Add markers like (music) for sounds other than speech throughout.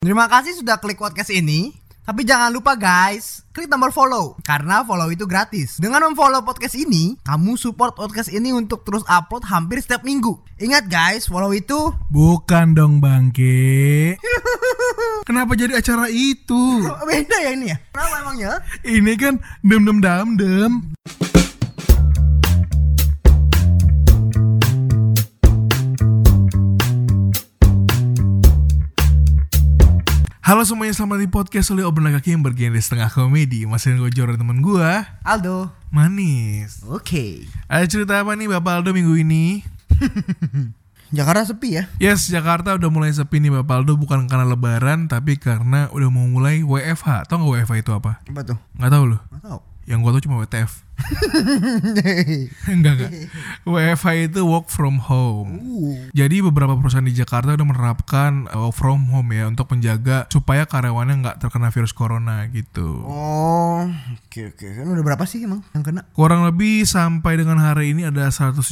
Terima kasih sudah klik podcast ini. Tapi jangan lupa guys, klik tombol follow karena follow itu gratis. Dengan memfollow podcast ini, kamu support podcast ini untuk terus upload hampir setiap minggu. Ingat guys, follow itu Bukan dong bangke. (laughs) Kenapa jadi acara itu? beda ya ini ya. Kenapa emangnya? Ini kan dem dem dam dem. Halo semuanya, selamat di podcast oleh obrolan kaki yang bergenre setengah komedi Masih gue Jor dan temen gue Aldo. Manis Oke. Ada cerita apa nih Bapak Aldo minggu ini? (laughs) Jakarta sepi ya? Yes, Jakarta udah mulai sepi nih Bapak Aldo Bukan karena lebaran, tapi karena udah mau mulai WFH Tau gak WFH itu apa? Apa tuh? Gak tau loh Nggak tahu. Yang gue tau cuma WTF (laughs) Enggak enggak WFH itu work from home Uh. Jadi beberapa perusahaan di Jakarta udah menerapkan uh, work from home ya Untuk menjaga supaya karyawannya nggak terkena virus corona gitu Oh, oke oke. Kan udah berapa sih emang yang kena? Kurang lebih sampai dengan hari ini ada 171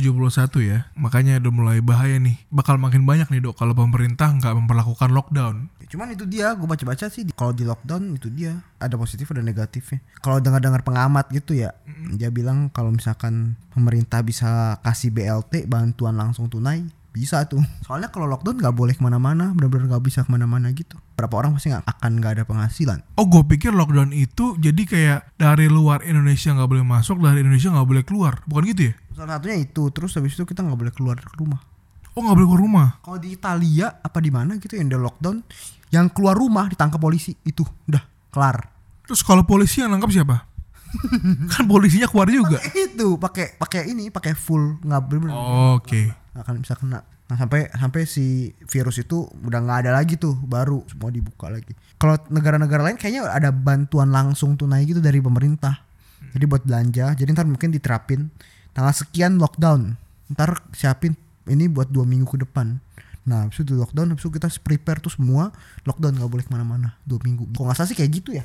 ya Makanya udah mulai bahaya nih Bakal makin banyak nih dok Kalau pemerintah nggak memperlakukan lockdown Ya, Cuman itu dia, gue baca-baca sih kalau di lockdown itu dia ada positif ada negatifnya. Kalau dengar-dengar pengamat gitu ya, dia bilang kalau misalkan pemerintah bisa kasih BLT bantuan langsung tunai bisa tuh. Soalnya kalau lockdown nggak boleh ke mana-mana, benar-benar nggak bisa ke mana-mana gitu. Berapa orang pasti nggak akan nggak ada penghasilan. Oh gue pikir lockdown itu jadi kayak dari luar Indonesia nggak boleh masuk Dari Indonesia nggak boleh keluar Bukan gitu ya? Salah satunya itu, terus habis itu kita nggak boleh keluar rumah. Oh nggak boleh keluar rumah Kalau di Italia apa di mana gitu yang dia lockdown, yang keluar rumah ditangkap polisi itu udah kelar. Terus kalau polisi yang nangkap siapa? (laughs) kan polisinya keluar juga. Itu pakai pakai ini pakai full nggak bener Oke. Nggak akan bisa kena. Nah sampai sampai si virus itu udah nggak ada lagi tuh baru semua dibuka lagi. Kalau negara-negara lain kayaknya ada bantuan langsung tunai gitu dari pemerintah. Jadi buat belanja jadi ntar mungkin diterapin. Tanggal sekian lockdown ntar siapin ini buat dua minggu ke depan. Nah habis itu lockdown habis itu kita prepare tuh semua. Lockdown nggak boleh ke mana-mana dua minggu. Kok nggak salah sih kayak gitu ya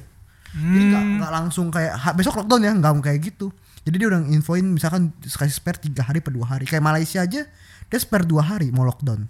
jadi nggak nggak langsung kayak besok lockdown ya nggak kayak gitu. Jadi dia udah infoin misalkan kasih spare tiga hari per dua hari. Kayak Malaysia aja dia spare dua hari mau lockdown.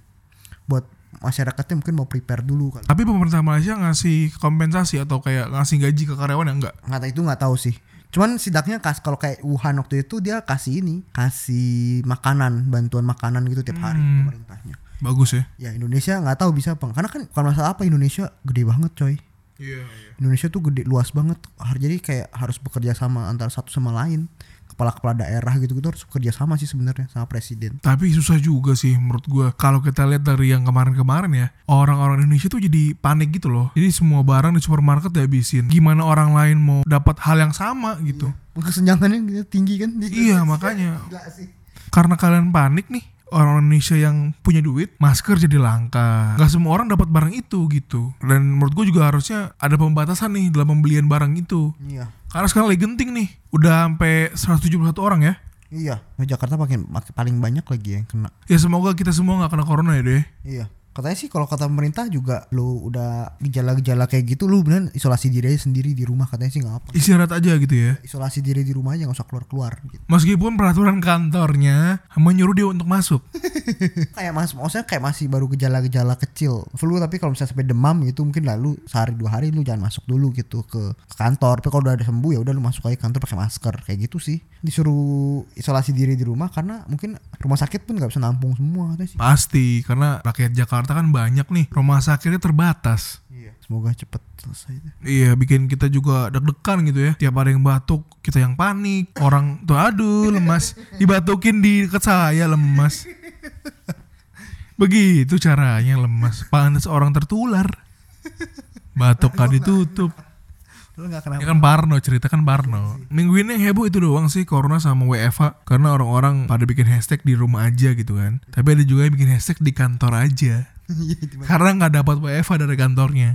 Buat masyarakatnya mungkin mau prepare dulu kan Tapi pemerintah Malaysia ngasih kompensasi atau kayak ngasih gaji ke karyawan ya? Enggak? nggak itu nggak tahu sih. Cuman sidaknya kas kalau kayak Wuhan waktu itu dia kasih ini kasih makanan bantuan makanan gitu tiap hari Hmm. pemerintahnya. Bagus ya. Ya Indonesia nggak tahu bisa apa. Karena kan bukan masalah apa Indonesia gede banget coy Iya Indonesia tuh gede luas banget. Jadi kayak harus bekerja sama antara satu sama lain. Kepala-kepala daerah gitu gitu harus bekerja sama sih sebenarnya sama presiden. Tapi susah juga sih menurut gua. Kalau kita lihat dari yang kemarin-kemarin ya Orang-orang Indonesia tuh jadi panik gitu loh. Jadi semua barang di supermarket dihabisin. Gimana orang lain mau dapat hal yang sama gitu? Kesenjangannya gitu tinggi kan? Iya makanya. Sih. Karena kalian panik nih orang Indonesia yang punya duit masker jadi langka. Gak semua orang dapat barang itu gitu. Dan menurut gue juga harusnya ada pembatasan nih dalam pembelian barang itu. Iya. Karena sekarang lagi genting nih. Udah sampai 171 orang ya. Iya. Jakarta paling paling banyak lagi yang kena. Ya semoga kita semua nggak kena corona ya deh. Iya katanya sih kalau kata pemerintah juga lu udah gejala-gejala kayak gitu lu bener isolasi diri aja sendiri di rumah katanya sih nggak apa. Istirahat aja gitu ya? Isolasi diri di rumah aja nggak usah keluar-keluar gitu. Meskipun peraturan kantornya menyuruh dia untuk masuk. (laughs) Kayak mas maksudnya kayak masih baru gejala-gejala kecil. Flu tapi kalau misalnya sampai demam gitu mungkin lalu sehari dua hari lu jangan masuk dulu gitu ke, ke kantor. Tapi kalau udah ada sembuh ya udah lu masuk aja kantor pakai masker kayak gitu sih. Disuruh isolasi diri di rumah karena mungkin rumah sakit pun nggak bisa nampung semua katanya sih. Pasti karena rakyat Jakarta kan banyak nih rumah sakitnya terbatas. Iya. Semoga cepet selesai. Iya bikin kita juga deg-degan gitu ya. Tiap ada yang batuk kita yang panik. Orang tuh aduh lemas. Dibatukin di deket saya lemas. Begitu caranya lemas. Pantas orang tertular. Batuk kan ditutup. Lu nggak kenapa? Ya kan Parno cerita kan Parno Minggu ini yang heboh itu doang sih Corona sama WFH Karena orang-orang pada bikin hashtag di rumah aja gitu kan. Tapi ada juga yang bikin hashtag di kantor aja (laughs) Karena nggak dapat WFH dari kantornya.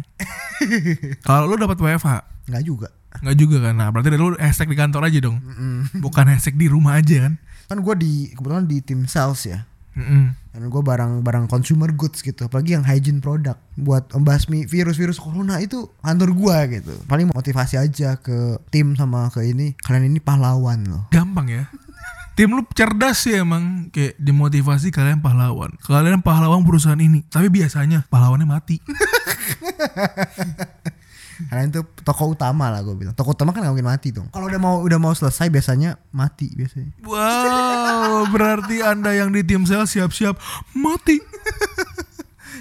(laughs) Kalau lu dapat WFH nggak juga. Nggak juga kan? Nah berarti lu hashtag di kantor aja dong. Mm-mm. Bukan hashtag di rumah aja kan? Kan gue di kebetulan di tim sales ya. Mm-mm. dan gue barang-barang consumer goods gitu. Apalagi yang hygiene product. Buat membasmi virus-virus corona itu kantor gue gitu. Paling motivasi aja ke tim sama ke ini. Kalian ini pahlawan loh. Gampang ya Tim lu cerdas sih emang Kayak dimotivasi kalian pahlawan Kalian pahlawan perusahaan ini Tapi biasanya pahlawannya mati (laughs) Karena itu toko utama lah gue bilang. Toko utama kan gak mungkin mati dong. Kalau udah mau udah mau selesai biasanya mati biasanya. Wow, berarti anda yang di tim sel siap-siap mati. (laughs)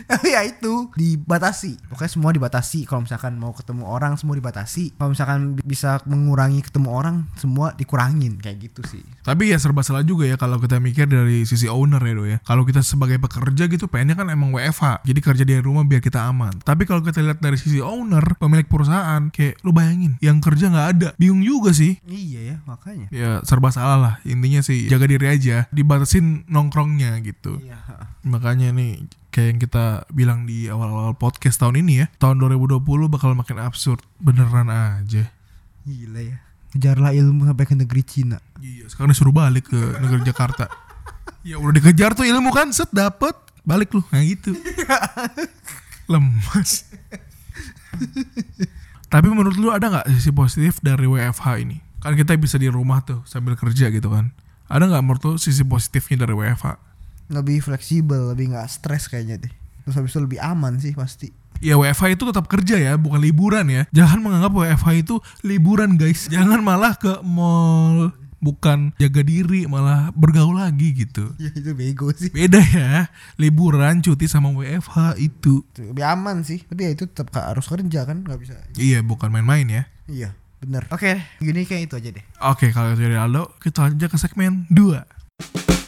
(laughs) ya itu dibatasi. Pokoknya semua dibatasi. Kalau misalkan mau ketemu orang semua dibatasi. Kalau misalkan bi- bisa mengurangi ketemu orang semua dikurangin kayak gitu sih. Tapi ya serba salah juga ya kalau kita mikir dari sisi owner ya do ya. Kalau kita sebagai pekerja gitu pengennya kan emang WFH. Jadi kerja di rumah biar kita aman. Tapi kalau kita lihat dari sisi owner, pemilik perusahaan, kayak lu bayangin yang kerja nggak ada. Bingung juga sih. Iya ya makanya. Ya serba salah lah. Intinya sih jaga diri aja. Dibatasin nongkrongnya gitu. Iya. Makanya nih kayak yang kita bilang di awal-awal podcast tahun ini ya. Tahun 2020 bakal makin absurd. Beneran aja. Gila ya. Kejarlah ilmu sampai ke negeri Cina. Iya, sekarang disuruh balik ke negeri Jakarta. ya udah dikejar tuh ilmu kan, set dapet, balik lu, nah gitu. Lemas. Tapi menurut lu ada nggak sisi positif dari WFH ini? Kan kita bisa di rumah tuh sambil kerja gitu kan. Ada nggak menurut lu sisi positifnya dari WFH? Lebih fleksibel, lebih nggak stres kayaknya deh. Terus habis itu lebih aman sih pasti. Ya WFH itu tetap kerja ya, bukan liburan ya. Jangan menganggap WFH itu liburan guys. Jangan malah ke mall, bukan jaga diri, malah bergaul lagi gitu. (laughs) Ya itu bego sih. Beda ya, liburan cuti sama WFH itu. Lebih aman sih. Tapi ya itu tetap harus kerja kan, nggak bisa. Iya, bukan main-main ya. Iya, bener. Oke, gini kayak itu aja deh. Oke, kalau itu dari Aldo, kita lanjut ke segmen 2.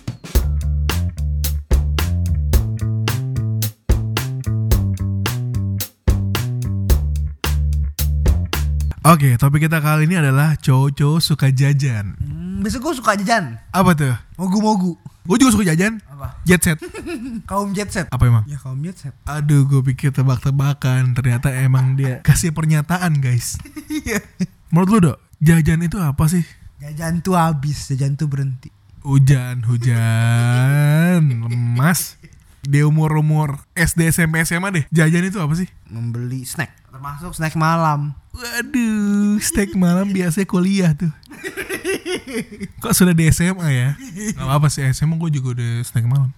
Oke, topik kita kali ini adalah cowok-cowok suka jajan. Hmm, besok gue suka jajan. Apa tuh? Mogu-mogu. Gue juga suka jajan. Apa? Jet set. (laughs) Kaum jet set. Apa emang? Ya kaum jet set. Aduh, gue pikir tebak-tebakan. Ternyata emang dia (laughs) kasih pernyataan, guys. Iya. Menurut lu, Dok, jajan itu apa sih? jajan tuh habis, jajan tuh berhenti. Hujan, hujan, lemas. Di umur-umur SD, SMP, SMA deh. Jajan itu apa sih? Membeli snack, termasuk snack malam. Waduh, steak malam biasanya kuliah tuh. Kok sudah di SMA ya? Gak apa-apa sih, SMA gue juga udah snack malam.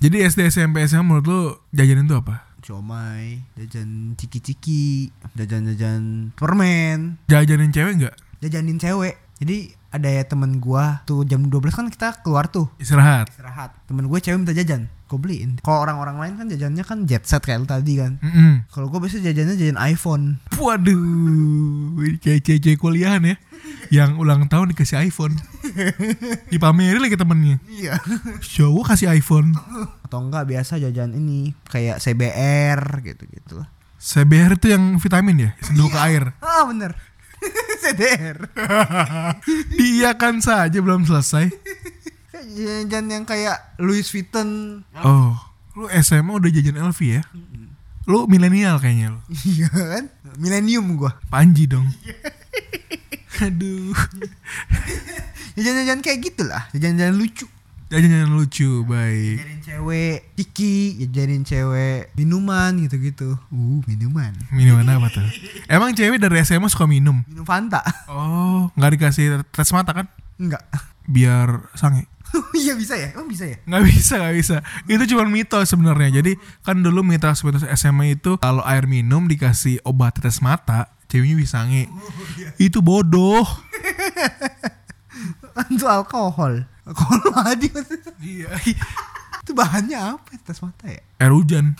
Jadi SD, SMP, SMA menurut lu jajan itu apa? Comai, jajan ciki-ciki, jajan-jajan permen, Jajanin cewek nggak? jajanin cewek. Jadi ada ya temen gua tuh jam 12 kan kita keluar tuh Istirahat. istirahat. Temen gue cewek minta jajan, gue beliin. Kalau orang-orang lain kan jajannya kan jet set kayak lu tadi kan. Mm-mm. Kalau gue biasanya jajannya jajan iPhone. Waduh, kayak cewek kuliahan ya. Yang ulang tahun dikasih iPhone. Dipamerin lagi temennya. Iya. Cowok kasih iPhone. Atau enggak biasa jajan ini kayak CBR gitu-gitu lah. CBR itu yang vitamin ya, sendok ke air. Ah bener. (laughs) CDR. (laughs) Diiakan saja belum selesai. Jajan yang kayak Louis Vuitton. Oh, lu SMA udah jajan LV ya? Lu milenial kayaknya lu. Iya kan? Millennium gua. Panji dong. Aduh. Jajan-jajan kayak gitu lah. Jajan-jajan lucu. Jajan lucu, baik. Jajanin cewek ciki, jajanin cewek minuman gitu-gitu. Uh, minuman. Minuman apa tuh? Emang cewek dari SMA suka minum? Minum Fanta. Oh, nggak dikasih tes mata kan? Enggak. Biar sange. (laughs) Iya bisa ya? Emang bisa ya? nggak bisa nggak bisa itu cuma mitos sebenarnya jadi kan dulu mitos mitos SMA itu kalau air minum dikasih obat tetes mata ceweknya bisa sange itu bodoh (laughs) itu alkohol. Alkohol madi iya Itu bahannya apa? Tes mata ya? air hujan (laughs)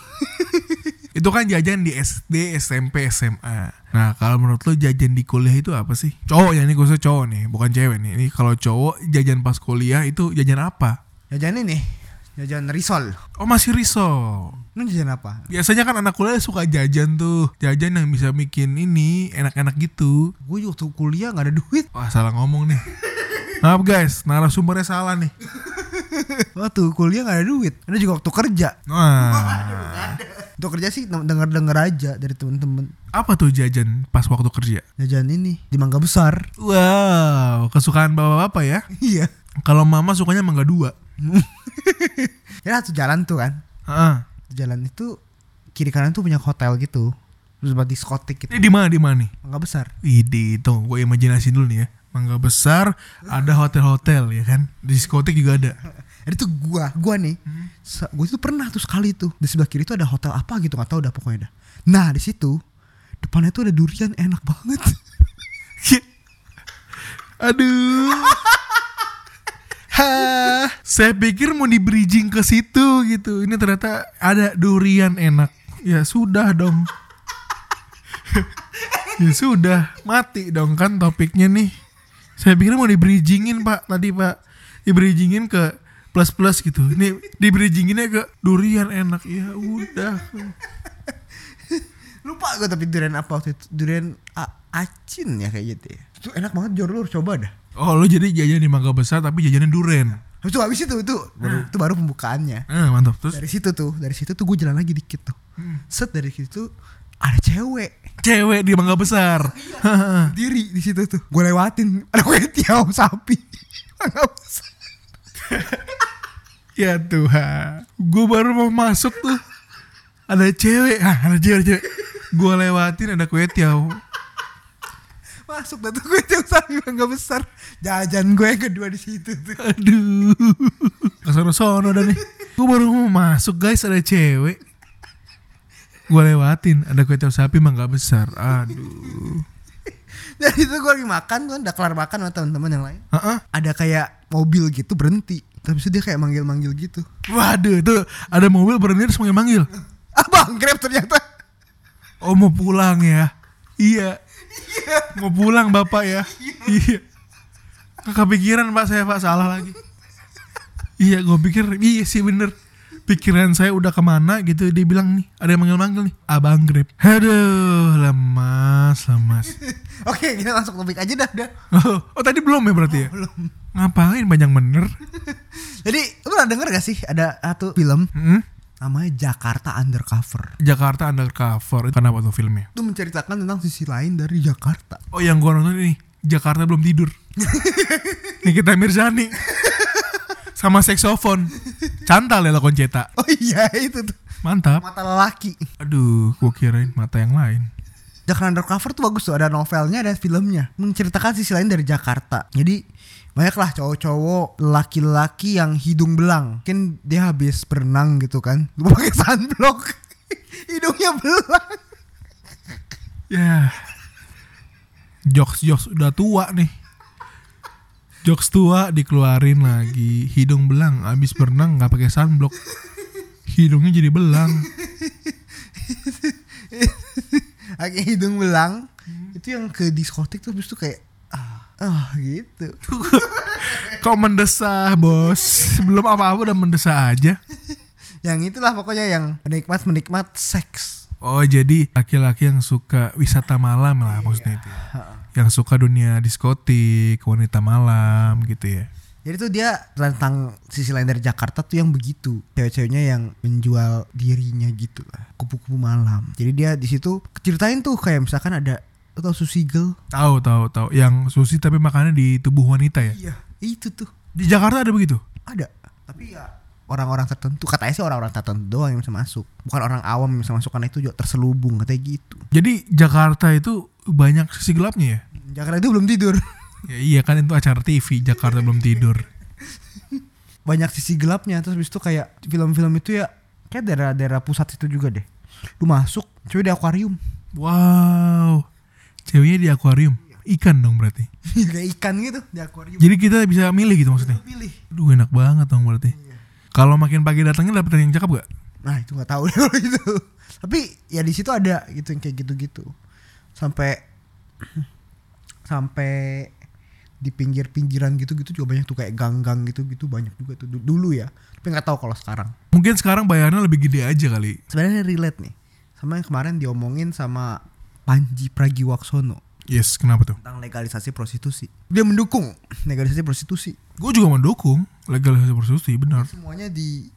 itu kan jajan di SD SMP SMA nah kalau menurut lo jajan di kuliah itu apa sih cowok ya ini gue cowok nih bukan cewek nih ini kalau cowok jajan pas kuliah itu jajan apa Jajan ini. Jajan risol. oh masih risol Lu jajan apa? Biasanya kan anak kuliah suka jajan tuh Jajan yang bisa bikin ini enak-enak gitu Gue waktu kuliah nggak ada duit. Wah salah ngomong nih Maaf guys, narasumbernya salah nih (laughs) Waktu kuliah nggak ada duit. Ada juga waktu kerja. Wah Waktu kerja sih denger-denger aja dari temen-temen. Apa tuh jajan pas waktu kerja? Jajan ini di Mangga Besar. Wow, kesukaan bapak-bapak ya (laughs) Iya. Kalau mama sukanya mangga dua (laughs) ya satu jalan tuh kan. Heeh. Satu jalan itu kiri kanan tuh punya hotel gitu. Terus buat diskotik gitu. Ini di mana di mana nih? Mangga Besar. Idi, tuh gue imajinasi dulu nih ya Mangga besar, ada hotel-hotel ya kan Diskotik juga ada Jadi tuh gua, gua nih, se- gua itu pernah tuh sekali tuh di sebelah kiri tuh ada hotel apa gitu nggak tahu dah pokoknya dah. Nah di situ depannya tuh ada durian enak banget. (laughs) Aduh. (laughs) Hah, saya pikir mau di bridging ke situ gitu. Ini ternyata ada durian enak. Ya sudah dong. (laughs) ya sudah, mati dong kan topiknya nih. Saya pikir mau di bridgingin pak tadi pak, di bridgingin ke plus plus gitu. Ini di bridginginnya ke durian enak. Ya udah. (laughs) Lupa gue tapi durian apa waktu itu Durian a- acin ya kayak gitu ya Itu enak banget Jor lu harus coba dah Oh lo jadi jajan di mangga besar tapi jajanan duren. Habis itu habis itu itu baru, itu baru pembukaannya Eh mantap terus. Dari situ tuh Dari situ tuh gue jalan lagi dikit tuh Set dari situ ada cewek Cewek di mangga besar. diri di situ tuh gue lewatin ada kue tiaw sapi (laughs) Nggak usah. (laughs) Ya Tuhan, gue baru mau masuk tuh ada cewek, ah, ada cewek, ada cewek. Gue lewatin ada kue tiaw. masuk dah tuh kue tiaw sapi nggak besar jajan gue yang kedua di situ tuh Aduh, ke sana sono dah nih. Gue baru mau masuk guys ada cewek. Gue lewatin ada kue tiaw sapi mah nggak besar. Aduh. dari itu gue lagi makan tuh udah kelar makan sama teman-teman yang lain Heeh. ada kayak mobil gitu berhenti tapi dia kayak manggil-manggil gitu Waduh, itu ada mobil berhenti terus manggil-manggil. abang (laughs) grab ternyata Oh mau pulang ya? Iya. Mau pulang bapak ya? Iya. Kepikiran pak saya pak salah lagi. Iya gue pikir iya sih bener. Pikiran saya udah ke mana gitu dia bilang nih ada yang manggil-manggil nih abang grab. Aduh lemas lemas. (laughs) oke kita langsung topik aja dah dah Oh, oh tadi belum ya berarti ya? belum Ngapain banyak bener? (laughs) jadi lu pernah denger gak sih ada satu film Hmm? namanya Jakarta Undercover Jakarta Undercover itu kenapa tuh filmnya? itu menceritakan tentang sisi lain dari Jakarta Oh yang gua nonton ini Jakarta belum tidur. (laughs) Nikita Mirzani sama seksofon. Cantal ya cetak. oh iya itu tuh Mantap. mata lelaki Aduh, gua kirain mata yang lain. Jakarta Undercover tuh bagus tuh ada novelnya ada filmnya menceritakan sisi lain dari Jakarta jadi banyaklah cowok-cowok laki-laki yang hidung belang mungkin dia habis berenang gitu kan lupa pakai sunblock (laughs) hidungnya belang Ya. Jokes jokes udah tua nih. Jokes tua dikeluarin lagi. Hidung belang abis berenang nggak pakai sunblock. Hidungnya jadi belang. pakai hidung belang itu yang ke diskotik tuh habis itu kayak ah ah gitu Kok mendesah, Bos? Belum apa-apa udah mendesah aja. yang itulah pokoknya yang menikmat menikmat seks Oh, jadi laki-laki yang suka wisata malam lah maksudnya itu. ya. Yang suka dunia diskotik, wanita malam gitu ya. Jadi tuh dia tentang sisi lain dari Jakarta tuh yang begitu. Cewek-ceweknya yang menjual dirinya gitu lah. Kupu-kupu malam. Jadi dia di situ ceritain tuh kayak misalkan ada lo tau Susi Girl? Tahu tahu tahu yang sushi tapi makannya di tubuh wanita ya. Iya. Itu tuh. Di Jakarta ada begitu. Ada. Tapi ya orang-orang tertentu katanya sih orang-orang tertentu doang yang bisa masuk bukan orang awam yang bisa masuk karena itu juga terselubung katanya gitu Jadi Jakarta itu banyak sisi gelapnya ya. Jakarta itu belum tidur (laughs) Ya iya kan itu acara TV Jakarta belum tidur. (laughs) banyak sisi gelapnya terus habis itu kayak film-film itu ya kayak daerah-daerah pusat itu juga deh lu masuk cewek di akuarium Wow. Ceweknya di akuarium. Ikan dong berarti. kayak ikan gitu di akuarium Jadi kita bisa milih gitu maksudnya. pilih Aduh enak banget dong berarti. Kalau makin pagi datangnya dapet yang cakep gak? Nah itu nggak tahu (laughs) deh itu. Tapi ya di situ ada gitu yang kayak gitu-gitu. Sampai sampai di pinggir-pinggiran gitu-gitu juga banyak tuh kayak gang-gang gitu-gitu banyak juga tuh Du- dulu ya. Tapi nggak tahu kalau sekarang. Mungkin sekarang bayarnya lebih gede aja kali. Sebenarnya relate nih sama yang kemarin diomongin sama Panji Pragiwaksono Yes, kenapa tuh? tentang legalisasi prostitusi. Dia mendukung legalisasi prostitusi. Gue juga mendukung legalisasi prostitusi, benar. Semuanya di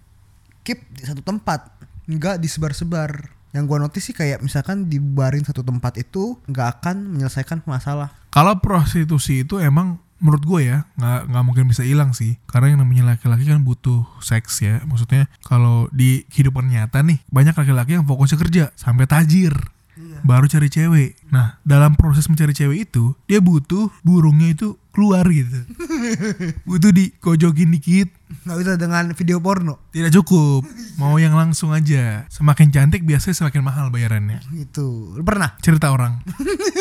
keep di satu tempat, nggak disebar-sebar. Yang gua notice sih kayak misalkan dibubarin satu tempat itu nggak akan menyelesaikan masalah. Kalau prostitusi itu emang menurut gue ya nggak nggak mungkin bisa hilang sih karena yang namanya laki-laki kan butuh seks ya maksudnya kalau di kehidupan nyata nih banyak laki-laki yang fokusnya kerja sampai tajir baru cari cewek nah dalam proses mencari cewek itu dia butuh burungnya itu keluar gitu (laughs) butuh dikojokin dikit nggak bisa dengan video porno Tidak cukup. (laughs) Mau yang langsung aja. Semakin cantik biasanya semakin mahal bayarannya. itu pernah Cerita orang.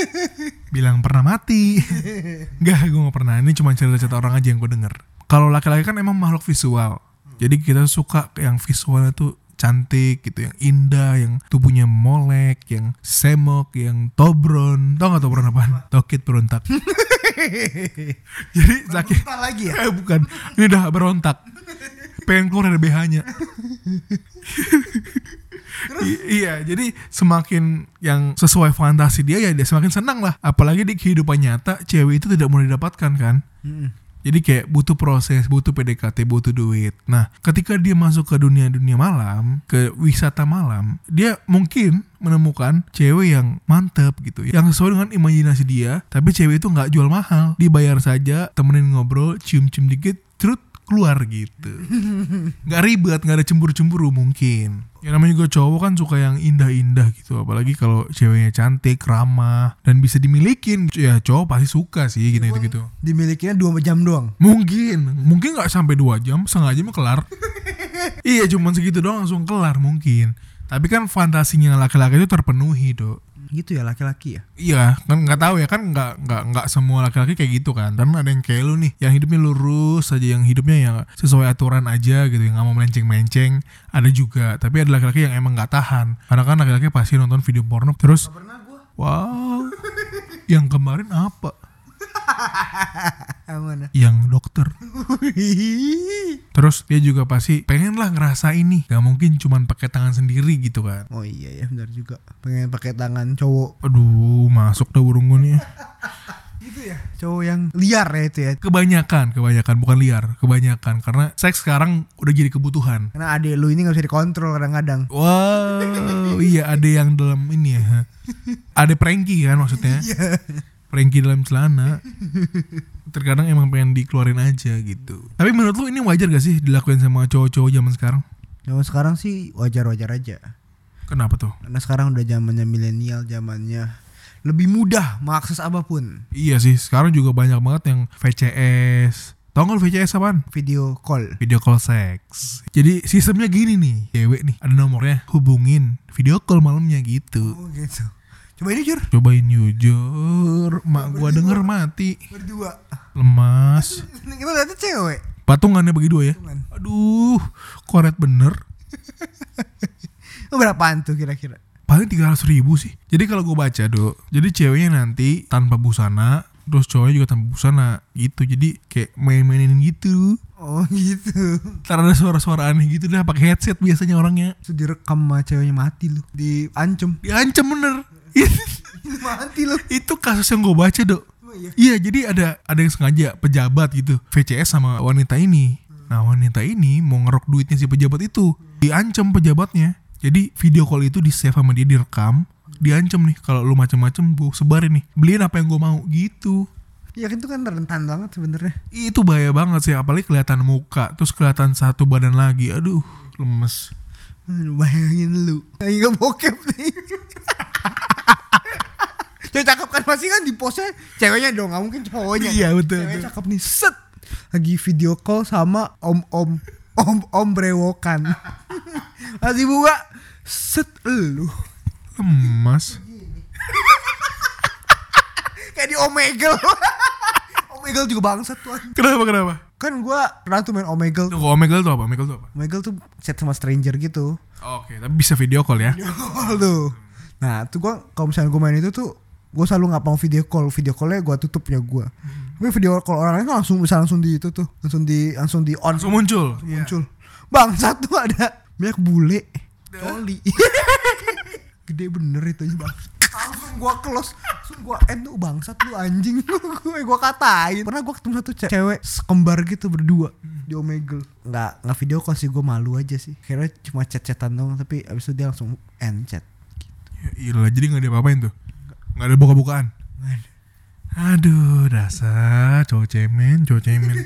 (laughs) Bilang pernah mati. Enggak, gue gak pernah. Ini cuma cerita-cerita orang aja yang gue denger. Kalau laki-laki kan emang makhluk visual. Jadi kita suka yang visualnya tuh cantik gitu, yang indah, yang tubuhnya molek, yang semok, yang tobron. Tau gak tobron apaan? Tokit berontak. (laughs) Jadi laki Kita lagi ya Eh bukan, ini udah berontak. Pengen keluar dari BH-nya. I- iya, jadi semakin yang sesuai fantasi dia ya dia semakin senang lah. Apalagi di kehidupan nyata cewek itu tidak mudah didapatkan kan. Jadi kayak butuh proses, butuh PDKT, butuh duit. Nah, ketika dia masuk ke dunia-dunia malam, ke wisata malam, dia mungkin menemukan cewek yang mantep gitu, yang sesuai dengan imajinasi dia. Tapi cewek itu nggak jual mahal, dibayar saja, temenin ngobrol, cium-cium dikit, terus keluar gitu. (laughs) Nggak ribet, nggak ada cemburu-cemburu mungkin. Ya namanya juga cowok kan suka yang indah-indah gitu, apalagi kalau ceweknya cantik, ramah, dan bisa dimilikin. Ya cowok pasti suka sih gitu-gitu. dimilikinya dua jam doang Mungkin, mungkin nggak sampai dua jam, setengah jam kelar. (laughs) iya, cuman segitu doang langsung kelar mungkin. Tapi kan fantasinya laki-laki itu terpenuhi, dok. Gitu ya laki-laki ya Iya, kan nggak tahu ya kan nggak nggak nggak semua laki-laki kayak gitu kan. Dan ada yang kayak lu nih, yang hidupnya lurus aja, yang hidupnya ya sesuai aturan aja gitu, yang nggak mau melenceng-melenceng. Ada juga, tapi ada laki-laki yang emang nggak tahan. Karena kan laki-laki pasti nonton video porno terus. Wow, yang kemarin apa? (laughs) Mana? Yang dokter. Terus dia juga pasti pengen lah ngerasa ini. Gak mungkin cuman pakai tangan sendiri gitu kan. oh iya ya benar juga pengen pakai tangan cowok Aduh, masuk dah burung gue nih. (laughs) gitu ya cowok yang liar ya itu ya Kebanyakan, kebanyakan bukan liar, kebanyakan karena seks sekarang udah jadi kebutuhan. karena adik lu ini nggak bisa dikontrol kadang-kadang Wow, iya ada yang dalam ini ya. (laughs) Ada pranky kan maksudnya. Pranky dalam celana. (laughs) Terkadang emang pengen dikeluarin aja gitu. Tapi menurut lu ini wajar gak sih dilakuin sama cowok-cowok zaman sekarang? zaman sekarang sih wajar-wajar aja Kenapa tuh? karena sekarang udah zamannya milenial zamannya lebih mudah mengakses apa pun Iya sih, sekarang juga banyak banget yang VCS. Tau gak VCS apaan? video call Video call sex. Jadi sistemnya gini nih, cewek nih, ada nomornya, hubungin video call malamnya gitu. oh gitu coba ini jur Cobain jujur, mak gua denger mati, berdua lemas. (laughs) kita lihatnya cewek Patungannya bagi dua ya. Patungan. Aduh, koret bener. (laughs) Oh, berapaan tuh kira-kira Paling 300 ribu sih. Jadi kalau gue baca dok, jadi ceweknya nanti tanpa busana, terus cowoknya juga tanpa busana gitu. Jadi kayak main-mainin gitu. oh (laughs) gitu Ntar ada suara-suara aneh gitu dah pakai headset biasanya orangnya. itu direkam sama ceweknya mati lu diancem Diancam bener. Mati lu. Itu kasus yang gue baca dok. oh, iya. Iya jadi ada ada yang sengaja pejabat gitu. VCS sama wanita ini. Nah wanita ini mau ngerok duitnya si pejabat itu. Diancam pejabatnya. Jadi video call itu di save sama dia direkam. Diancam nih kalau lu macam-macam gue sebarin nih. Beliin apa yang gue mau gitu. Ya itu kan rentan banget sebenarnya. Itu bahaya banget sih apalagi kelihatan muka terus kelihatan satu badan lagi. Aduh lemes. Aduh, bayangin lu. Gak bokep nih Cewek cakep kan pasti kan di postnya ceweknya dong gak mungkin cowoknya. Iya, betul, betul. cakep nih set. Lagi video call sama om-om Om-om brewokan. (laughs) Masih buka Set lu. Lemas. Kayak di Omegle. (laughs) Omegle juga bangsat tuh kenapa kenapa? Kan gua pernah tuh main Omegle. Tuh, Omegle tuh apa? Omegle tuh apa? Omegle tuh chat sama stranger gitu. Oke tapi bisa video call ya? Call tuh. Nah, tuh gua kalau misalnya gua main itu tuh gua selalu nggak mau video call. Video callnya gua tutup ya gua. Tapi video call orang lain kan langsung bisa langsung di itu tuh, langsung di langsung di on langsung muncul muncul. Bang, satu ada banyak bule. Coli. (laughs) Gede bener itu bang. Langsung gua close, langsung gua end tuh bangsat lu anjing (laughs) gue gua katain. Pernah gua ketemu satu ce- cewek sekembar gitu berdua di Omegle. Nggak nggak video call sih gua malu aja sih. Kira cuma chat-chatan doang tapi abis itu dia langsung end chat. ya, iyalah jadi nggak ada apa-apain tuh nggak ada buka-bukaan aduh dasar cowok cemen cowok cemen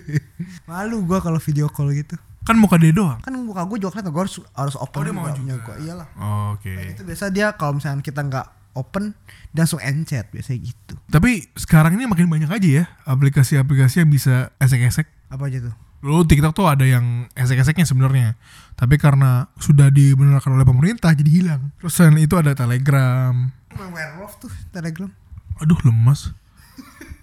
(laughs) Malu gua kalau video call gitu. kan muka dia doang Kan muka gua juga kelihatan gua harus harus open Oh, dia mau juga gua. Iyalah. oke Itu biasa dia kalau misalnya kita nggak open dia langsung end chat biasanya gitu. tapi sekarang ini makin banyak aja ya aplikasi-aplikasi yang bisa esek-esek Apa aja tuh? Dulu TikTok tuh ada yang esek-eseknya sebenarnya. Tapi karena sudah dibenarkan oleh pemerintah jadi hilang. Terus selain itu ada Telegram. Werewolf tuh Telegram. Aduh lemas.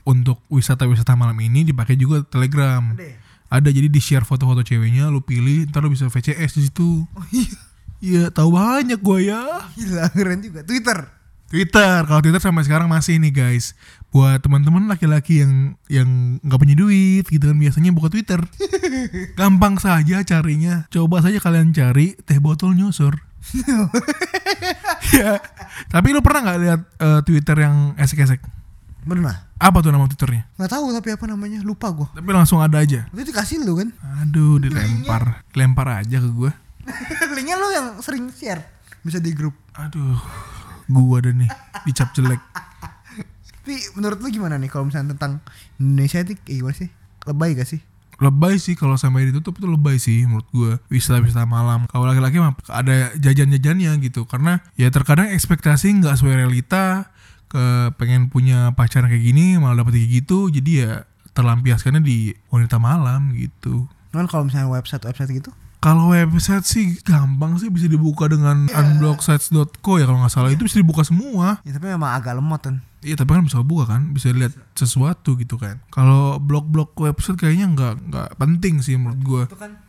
Untuk wisata-wisata malam ini dipakai juga Telegram. Ada ya? Ada jadi di share foto-foto ceweknya, lu pilih, ntar lu bisa VCS di situ. Oh iya. Iya, tahu banyak gua ya. Gila keren juga. Twitter. Twitter, kalau Twitter sampai sekarang masih nih guys. Buat teman-teman laki-laki yang yang nggak punya duit gitu kan biasanya buka Twitter. (laughs) Gampang saja carinya. Coba saja kalian cari teh botol nyosor. (laughs) ya. Tapi lu pernah nggak lihat eh, Twitter yang esek-esek? Pernah? Apa tuh nama Twitternya? Nggak tahu tapi apa namanya lupa gua. Tapi langsung ada aja. Itu dikasih lu kan? Aduh, dilempar, lempar aja ke gua. (laughs) Linknya lu yang sering share. Bisa di grup. Aduh, gua deh nih dicap jelek. Tapi menurut lu gimana nih kalau misalnya tentang Indonesia itu kayak gimana sih? Lebay gak sih? Lebay sih kalau sampai ditutup itu lebay sih menurut gua. Wisata-wisata malam. Kalau laki-laki mah ada jajan-jajannya gitu. Karena ya terkadang ekspektasi nggak sesuai realita. Ke pengen punya pacar kayak gini malah dapet kayak gitu. Jadi ya terlampiaskannya di wanita malam gitu. Kan kalau misalnya website website gitu? Kalau website sih gampang sih. Bisa dibuka dengan unblocksites.co ya kalau nggak salah. Itu bisa dibuka semua. Ya tapi memang agak lemot kan Iya tapi kan bisa buka kan, bisa lihat sesuatu gitu kan. Kalau blog-blog website kayaknya nggak nggak penting sih menurut gua. itu kan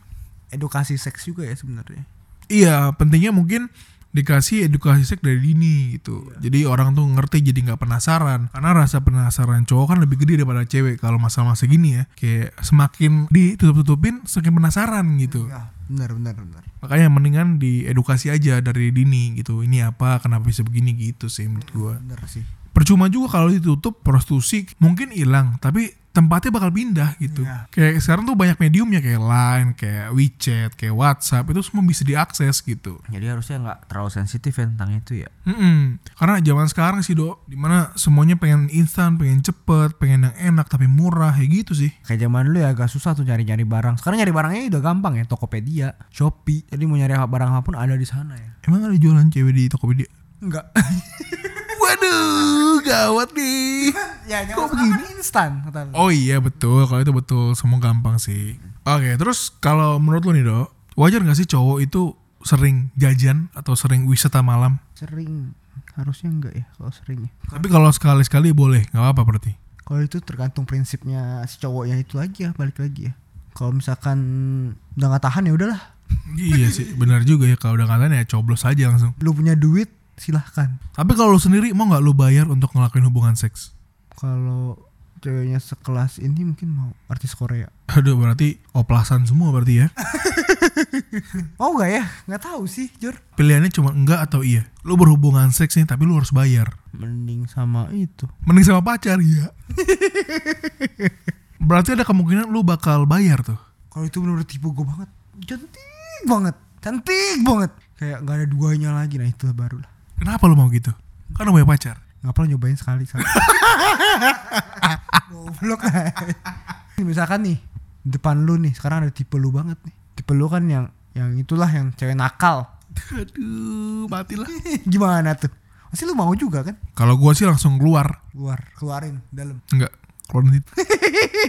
edukasi seks juga ya sebenarnya Iya pentingnya mungkin dikasih edukasi seks dari dini gitu. Jadi orang tuh ngerti jadi nggak penasaran. Karena rasa penasaran cowok kan lebih gede daripada cewek kalau masalah masa gini ya. Kayak semakin ditutup-tutupin semakin penasaran gitu. ya benar benar benar Makanya mendingan diedukasi aja dari dini gitu. Ini apa, kenapa bisa begini gitu sih menurut gua. benar sih percuma juga kalau ditutup prostitusi mungkin hilang tapi tempatnya bakal pindah gitu. Iya. kayak sekarang tuh banyak mediumnya kayak Line kayak WeChat kayak WhatsApp itu semua bisa diakses gitu. Jadi harusnya nggak terlalu sensitif ya tentang itu ya? Mm-mm. karena zaman sekarang sih dok di mana semuanya pengen instan pengen cepet pengen yang enak tapi murah kayak gitu sih. Kayak zaman dulu ya agak susah tuh nyari nyari barang. Sekarang nyari barangnya udah gampang ya Tokopedia Shopee. Jadi mau nyari barang apa pun ada di sana ya. Emang ada jualan cewek di Tokopedia? Enggak (laughs) waduh gawat nih ya Kok begini instan kata lu. Oh iya betul, kalau itu betul, semua gampang sih. Oke, terus kalau menurut lo nih dok, wajar nggak sih cowok itu sering jajan atau sering wisata malam? sering harusnya enggak ya kalau sering ya Tapi kalau sekali-sekali boleh, nggak apa-apa berarti. kalau itu tergantung prinsipnya si cowoknya itu lagi ya balik lagi ya kalau misalkan udah nggak tahan ya udahlah iya sih, benar juga ya kalau udah katanya ya coblos aja langsung. lu punya duit silahkan Tapi kalau lu sendiri mau nggak lu bayar untuk ngelakuin hubungan seks? kalau ceweknya sekelas ini mungkin mau artis Korea Aduh berarti oplasan semua berarti ya. (laughs) mau nggak ya nggak tahu sih Jor Pilihannya cuma enggak atau iya. Lu berhubungan seks nih tapi lu harus bayar. mending sama itu Mending sama pacar ya. (laughs) berarti ada kemungkinan lu bakal bayar tuh. kalau itu bener-bener tipe gue banget cantik banget cantik banget kayak nggak ada duanya lagi nah itu baru lah Kenapa lu mau gitu? Kan lu punya pacar. nggak perlu nyobain sekali sekali (laughs) goblok misalkan nih depan lu nih sekarang ada tipe lu banget nih tipe lu kan yang yang itulah yang cewek nakal Aduh, matilah. (laughs) gimana tuh pasti lu mau juga kan Kalau gua sih langsung keluar. keluar keluarin dalam Enggak, keluar itu. (laughs)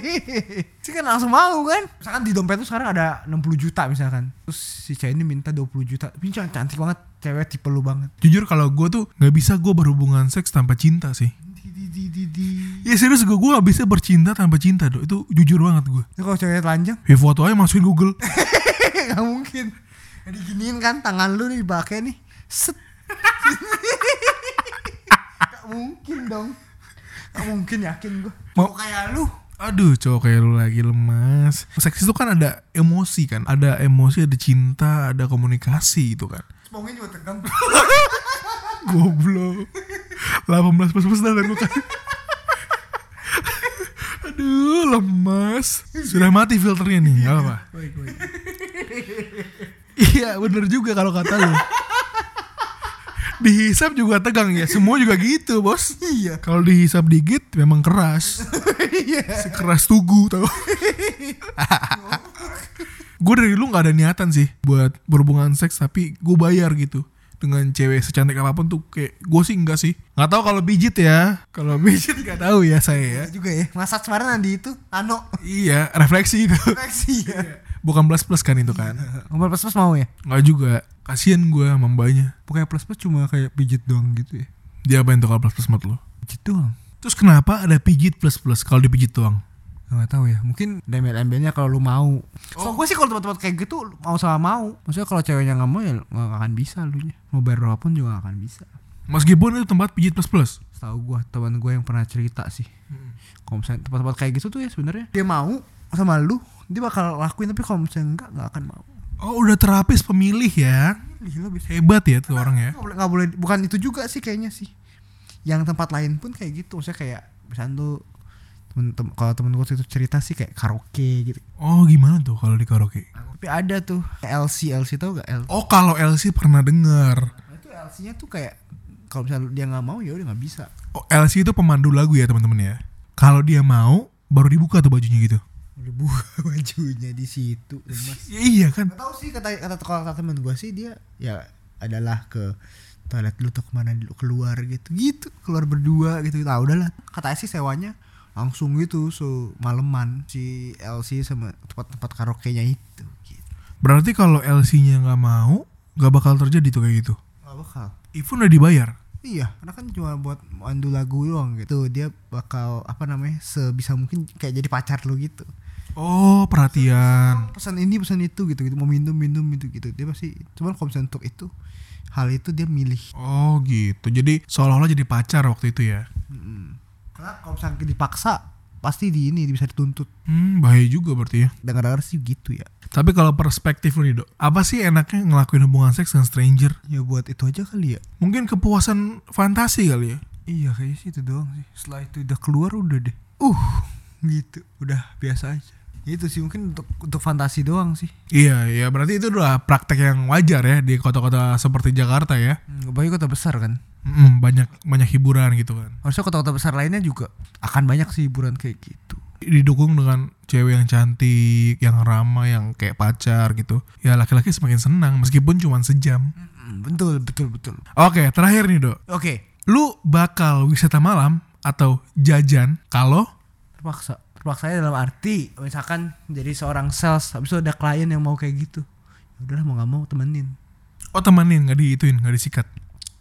(laughs) sih kan langsung mau kan misalkan di dompet tuh sekarang ada 60 juta misalkan terus si cewek ini minta 20 juta ini can- cantik banget cewek tipe lu banget Jujur kalau gua tuh nggak bisa gua berhubungan seks tanpa cinta sih. di di di di di Ya serius gua gua gak bisa bercinta tanpa cinta dong. Itu jujur banget gua. Ini kalau cewek telanjang Ya foto aja masukin Google. (laughs) Gak mungkin diginiin kan tangan lu nih dipakai nih Set Gak mungkin dong Gak mungkin yakin gue Mau- kayak lu Aduh, cowok kayak lu lagi lemas. Seks itu kan ada emosi kan, ada emosi, ada cinta, ada komunikasi gitu kan. Maunya juga tegang (laughs) Goblok. 18 plus plus dan gua kan. Aduh, lemas. Sudah mati filternya nih, gak apa. Baik baik Iya, bener juga kalau kata lu. Dihisap juga tegang ya, semua juga gitu, Bos. Iya Kalau dihisap dikit memang keras. Iya Sekeras tugu tau. gue dari dulu nggak ada niatan sih buat berhubungan seks tapi gue bayar gitu dengan cewek secantik apa pun tuh kayak gue sih enggak sih nggak tahu kalau pijit ya kalau pijit nggak tahu ya saya ya Itu juga ya. Masa kemarin Andi itu Ano. iya refleksi itu Refleksi ya. Bukan plus plus kan itu kan (laughs) Ngomong plus plus mau ya? nggak juga kasian gue sama mbaknya Pokoknya plus plus cuma kayak pijit doang gitu ya. dia apa tuh kalau plus plus menurut lo Pijit doang. terus kenapa ada pijit plus plus kalau dipijit doang Gak tahu ya, mungkin embel-embelnya kalau lu mau. So gue sih kalau tempat-tempat kayak gitu mau sama mau. Maksudnya kalau ceweknya nggak mau ya nggak akan bisa lu nya. Mau bayar berapapun juga nggak akan bisa. meskipun itu tempat pijit plus plus Tahu gue teman gue yang pernah cerita sih. Kalau misalnya tempat-tempat kayak gitu tuh ya sebenarnya dia mau sama lu, dia bakal lakuin tapi kalau misalnya enggak nggak akan mau. oh udah terapis pemilih ya Gila bisa. hebat ya tuh orang ya Nggak boleh, nggak boleh, bukan itu juga sih kayaknya sih. Yang tempat lain pun kayak gitu, maksudnya kayak misalnya tuh temen, tem- kalau temen gue itu cerita sih kayak karaoke gitu. oh gimana tuh kalau di karaoke Tapi ada tuh LC LC tau gak LC? oh kalau LC pernah denger Nah, itu LC-nya tuh kayak kalau misalnya dia nggak mau ya udah nggak bisa. Oh, LC itu pemandu lagu ya teman-teman ya. Kalau dia mau, baru dibuka tuh bajunya gitu. Udah buka (laughs) bajunya di situ. Lemas. Ya, iya kan. Gak tahu sih kata kata kata temen gue sih dia ya adalah ke toilet dulu tuh ke mana dulu keluar gitu gitu keluar berdua gitu nah udahlah kata sih sewanya langsung gitu so maleman si LC sama tempat-tempat karaoke nya itu gitu. Berarti kalau LC-nya nggak mau, nggak bakal terjadi tuh kayak gitu. Gak bakal Even udah dibayar. Iya, karena kan cuma buat mandu lagu doang gitu. Dia bakal apa namanya sebisa mungkin kayak jadi pacar lu gitu. Oh perhatian. Pesan ini pesan itu gitu gitu mau minum minum gitu gitu. Dia pasti cuman kalau misalnya untuk itu hal itu dia milih. Oh gitu. Jadi seolah-olah jadi pacar waktu itu ya. Mm. Karena kalau misalnya dipaksa pasti di ini bisa dituntut. Hmm bahaya juga berarti ya. Dengar-dengar sih gitu ya. Tapi kalau perspektif lu nih dok, apa sih enaknya ngelakuin hubungan seks dengan stranger? Ya buat itu aja kali ya. Mungkin kepuasan fantasi kali ya. Iya kayaknya sih itu doang sih. Setelah itu udah keluar udah deh. Uh gitu. Udah biasa aja. Itu sih mungkin untuk untuk fantasi doang sih. Iya, ya berarti itu udah praktek yang wajar ya di kota-kota seperti Jakarta ya. Hmm, Apalagi kota besar kan. Mm, banyak banyak hiburan gitu kan. Harusnya kota-kota besar lainnya juga akan banyak sih hiburan kayak gitu. Didukung dengan cewek yang cantik, yang ramah, yang kayak pacar gitu. Ya laki-laki semakin senang meskipun cuma sejam. Mm, betul, betul, betul. Oke, terakhir nih dok. Oke, Lu bakal wisata malam atau jajan kalau terpaksa. Terpaksanya dalam arti misalkan jadi seorang sales, habis itu ada klien yang mau kayak gitu. Ya udahlah mau nggak mau temenin. oh temenin nggak diituin nggak disikat.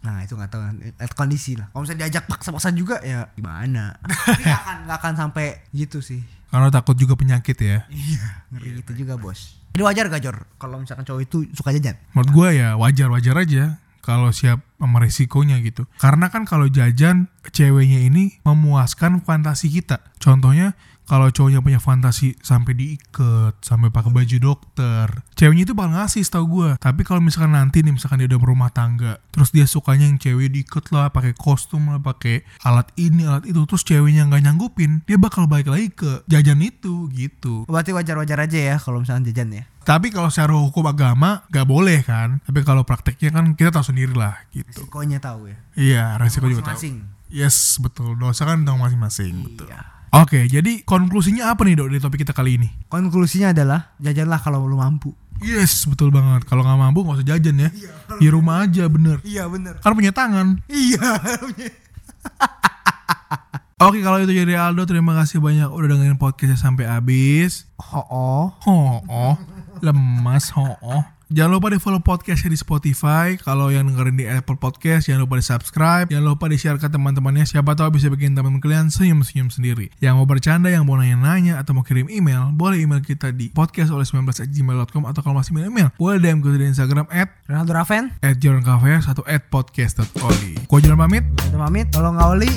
Nah itu nggak tahu lihat kondisi lah. Kalau misalnya diajak paksa-paksa juga ya gimana? (laughs) Nggak akan nggak akan sampai gitu sih. Karena takut juga penyakit ya. Iya, ngeri gitu juga bos. Jadi wajar gak Jor? Kalau misalkan cowok itu suka jajan? Menurut gue ya wajar-wajar aja kalau siap sama resikonya gitu. Karena kan kalau jajan ceweknya ini memuaskan fantasi kita. Contohnya kalau cowoknya punya fantasi sampai diikat, sampai pakai baju dokter, ceweknya itu bakal ngasih setahu gue. Tapi kalau misalkan nanti nih misalkan dia udah berumah tangga, terus dia sukanya yang cewek diikat lah, pakai kostum lah, pakai alat ini alat itu, terus ceweknya nggak nyanggupin, dia bakal balik lagi ke jajan itu gitu. Berarti wajar-wajar aja ya kalau misalkan jajan ya. Tapi kalau secara hukum agama nggak boleh kan. Tapi kalau prakteknya kan kita tahu sendiri lah gitu. Risikonya tahu ya. Iya, resiko juga tahu. Yes, betul. Dosa kan tentang masing-masing. Betul. Iya. Oke, jadi konklusinya apa nih dok dari topik kita kali ini? Konklusinya adalah jajanlah kalau lu mampu. Yes, betul banget. Kalau nggak mampu nggak usah jajan ya. Di rumah aja bener. Iya bener. Kan punya tangan. Iya. (laughs) Oke, kalau itu jadi Aldo, terima kasih banyak udah dengerin podcastnya sampai habis. Oh, Oh, oh, lemas, oh, oh. Jangan lupa di follow podcastnya di Spotify. Kalau yang dengerin di Apple Podcast, jangan lupa di subscribe. Jangan lupa di share ke teman-temannya. Siapa tahu bisa bikin teman kalian senyum-senyum sendiri. Yang mau bercanda, yang mau nanya-nanya, atau mau kirim email, boleh email kita di podcast oleh 19gmail.com atau kalau masih email, boleh DM kita di Instagram at Ronaldo Raven. at atau at podcast.oli. Gua jalan pamit. Udah pamit. Kalau nggak oli,